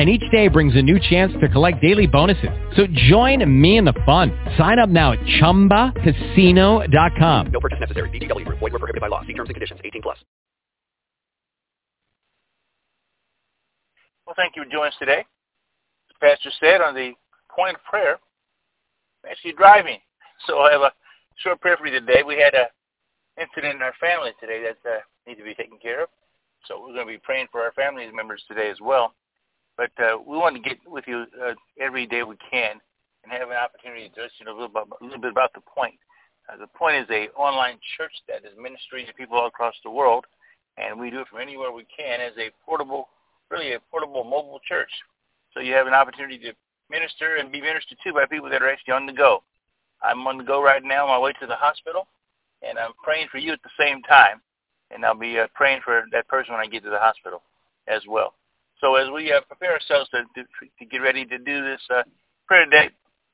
and each day brings a new chance to collect daily bonuses. So join me in the fun. Sign up now at ChumbaCasino.com. No purchase necessary. VGW. Void were prohibited by law. See terms and conditions. 18 plus. Well, thank you for joining us today. As Pastor said on the point of prayer, I'm actually driving. So I have a short prayer for you today. We had a incident in our family today that uh, needs to be taken care of. So we're going to be praying for our family members today as well. But uh, we want to get with you uh, every day we can and have an opportunity to just, you know, a, little bit, a little bit about the point. Uh, the point is a online church that is ministering to people all across the world, and we do it from anywhere we can as a portable, really a portable mobile church. So you have an opportunity to minister and be ministered to by people that are actually on the go. I'm on the go right now on my way to the hospital, and I'm praying for you at the same time, and I'll be uh, praying for that person when I get to the hospital as well. So as we uh, prepare ourselves to, to, to get ready to do this uh, prayer today,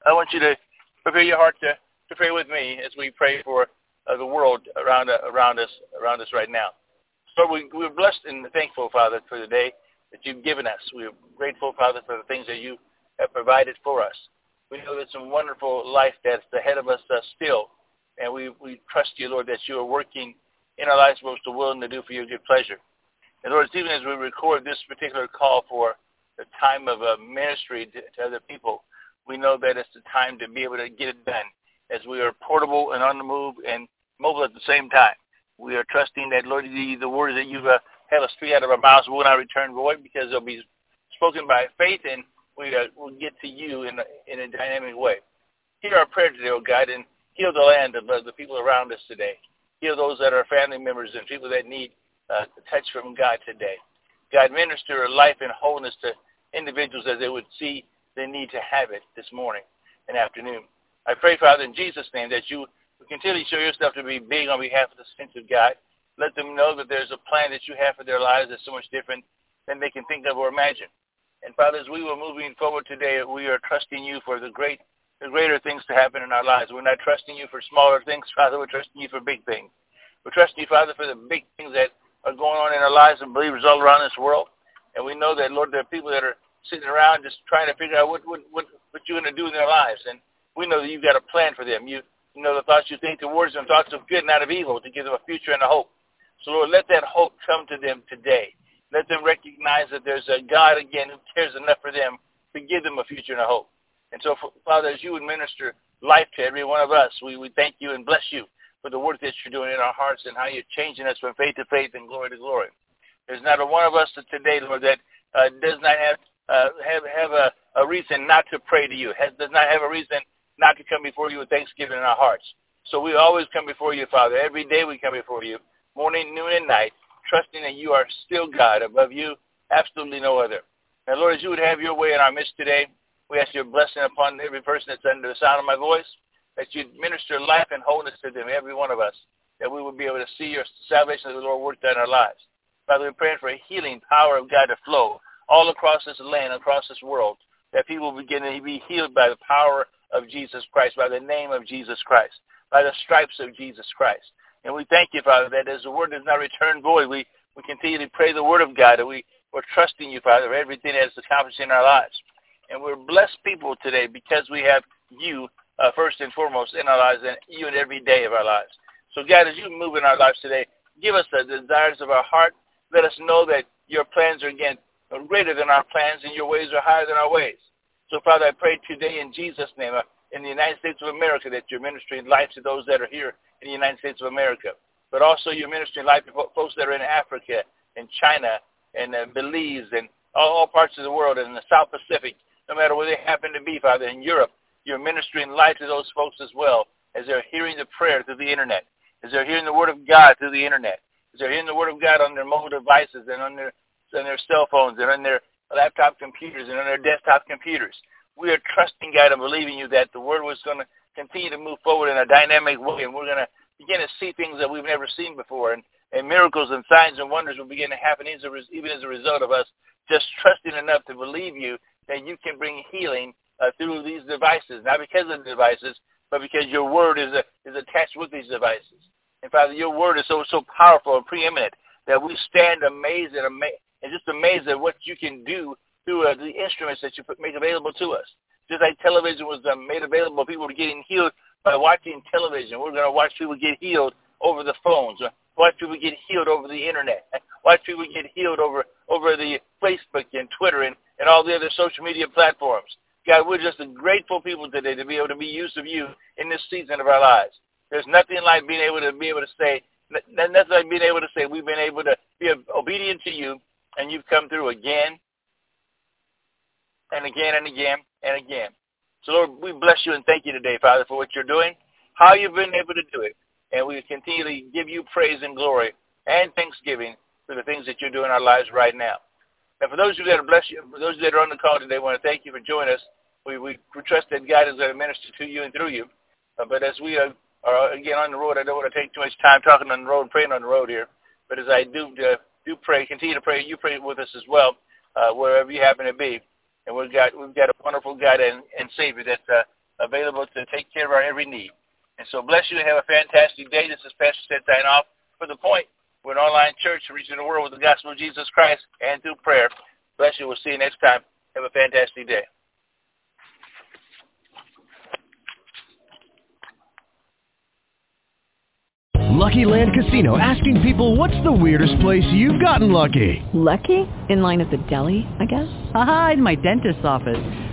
I want you to prepare your heart to, to pray with me as we pray for uh, the world around uh, around us around us right now. So we, we're blessed and thankful, Father, for the day that you've given us. We're grateful, Father, for the things that you have provided for us. We know there's some wonderful life that's ahead of us uh, still, and we, we trust you, Lord, that you are working in our lives most willing to do for your good pleasure. And Lord, even as we record this particular call for the time of uh, ministry to, to other people, we know that it's the time to be able to get it done as we are portable and on the move and mobile at the same time. We are trusting that, Lord, the, the words that you uh, have us speak out of our mouths will not return void because they'll be spoken by faith and we uh, will get to you in a, in a dynamic way. Hear our prayer today, O God, and heal the land of uh, the people around us today. Heal those that are family members and people that need uh, touch from God today. God, minister a life and wholeness to individuals as they would see the need to have it this morning and afternoon. I pray, Father, in Jesus' name, that you continue to show yourself to be big on behalf of the saints of God. Let them know that there's a plan that you have for their lives that's so much different than they can think of or imagine. And Father, as we were moving forward today, we are trusting you for the great, the greater things to happen in our lives. We're not trusting you for smaller things, Father. We're trusting you for big things. We're trusting you, Father, for the big things that are going on in our lives and believers all around this world. And we know that, Lord, there are people that are sitting around just trying to figure out what what what, what you're going to do in their lives. And we know that you've got a plan for them. You, you know the thoughts you think towards them, thoughts of good, not of evil, to give them a future and a hope. So, Lord, let that hope come to them today. Let them recognize that there's a God, again, who cares enough for them to give them a future and a hope. And so, Father, as you administer life to every one of us, we, we thank you and bless you for the work that you're doing in our hearts and how you're changing us from faith to faith and glory to glory. There's not a one of us today, Lord, that uh, does not have uh, have have a, a reason not to pray to you, has, does not have a reason not to come before you with thanksgiving in our hearts. So we always come before you, Father. Every day we come before you, morning, noon, and night, trusting that you are still God. Above you, absolutely no other. Now, Lord, as you would have your way in our midst today, we ask your blessing upon every person that's under the sound of my voice that you minister life and wholeness to them, every one of us, that we would be able to see your salvation of the Lord worked out in our lives. Father, we're praying for a healing power of God to flow all across this land, across this world, that people begin to be healed by the power of Jesus Christ, by the name of Jesus Christ, by the stripes of Jesus Christ. And we thank you, Father, that as the word does not return void, we, we continue to pray the word of God, and we, we're trusting you, Father, for everything that is accomplished in our lives. And we're blessed people today because we have you uh, first and foremost in our lives and you every day of our lives. So God, as you move in our lives today, give us the desires of our heart. Let us know that your plans are, again, greater than our plans and your ways are higher than our ways. So, Father, I pray today in Jesus' name, uh, in the United States of America, that you're ministering life to those that are here in the United States of America. But also you're ministering life to folks that are in Africa and China and uh, Belize and all, all parts of the world and the South Pacific, no matter where they happen to be, Father, in Europe, you're ministering life to those folks as well as they're hearing the prayer through the internet, as they're hearing the word of God through the internet, as they're hearing the word of God on their mobile devices and on their on their cell phones and on their laptop computers and on their desktop computers. We are trusting God and believing you that the word was going to continue to move forward in a dynamic way, and we're going to begin to see things that we've never seen before. And and miracles and signs and wonders will begin to happen as even as a result of us just trusting enough to believe you that you can bring healing uh, through these devices, not because of the devices, but because your word is, a, is attached with these devices. And Father, your word is so so powerful and preeminent that we stand amazed and, ama- and just amazed at what you can do through uh, the instruments that you put, make available to us. Just like television was uh, made available, people were getting healed by watching television. We're going to watch people get healed over the phones. Watch people get healed over the internet. Watch people get healed over over the Facebook and Twitter and, and all the other social media platforms. God, we're just a grateful people today to be able to be used of you in this season of our lives. There's nothing like being able to be able to say, nothing like being able to say we've been able to be obedient to you and you've come through again and again and again and again. So Lord, we bless you and thank you today, Father, for what you're doing, how you've been able to do it. And we continually give you praise and glory and thanksgiving for the things that you're doing in our lives right now. And for those of you that are blessed, for those that are on the call today, I want to thank you for joining us. We, we, we trust that God is going to minister to you and through you. Uh, but as we are, are, again on the road, I don't want to take too much time talking on the road, praying on the road here. But as I do uh, do pray, continue to pray, you pray with us as well, uh, wherever you happen to be. And we've got we've got a wonderful God and, and Savior that's uh, available to take care of our every need. And so bless you and have a fantastic day. This is Pastor Seth signing off for the point. We're an online church reaching the world with the gospel of Jesus Christ and through prayer. Bless you. We'll see you next time. Have a fantastic day. Lucky Land Casino asking people what's the weirdest place you've gotten lucky? Lucky? In line at the deli, I guess? Aha, in my dentist's office.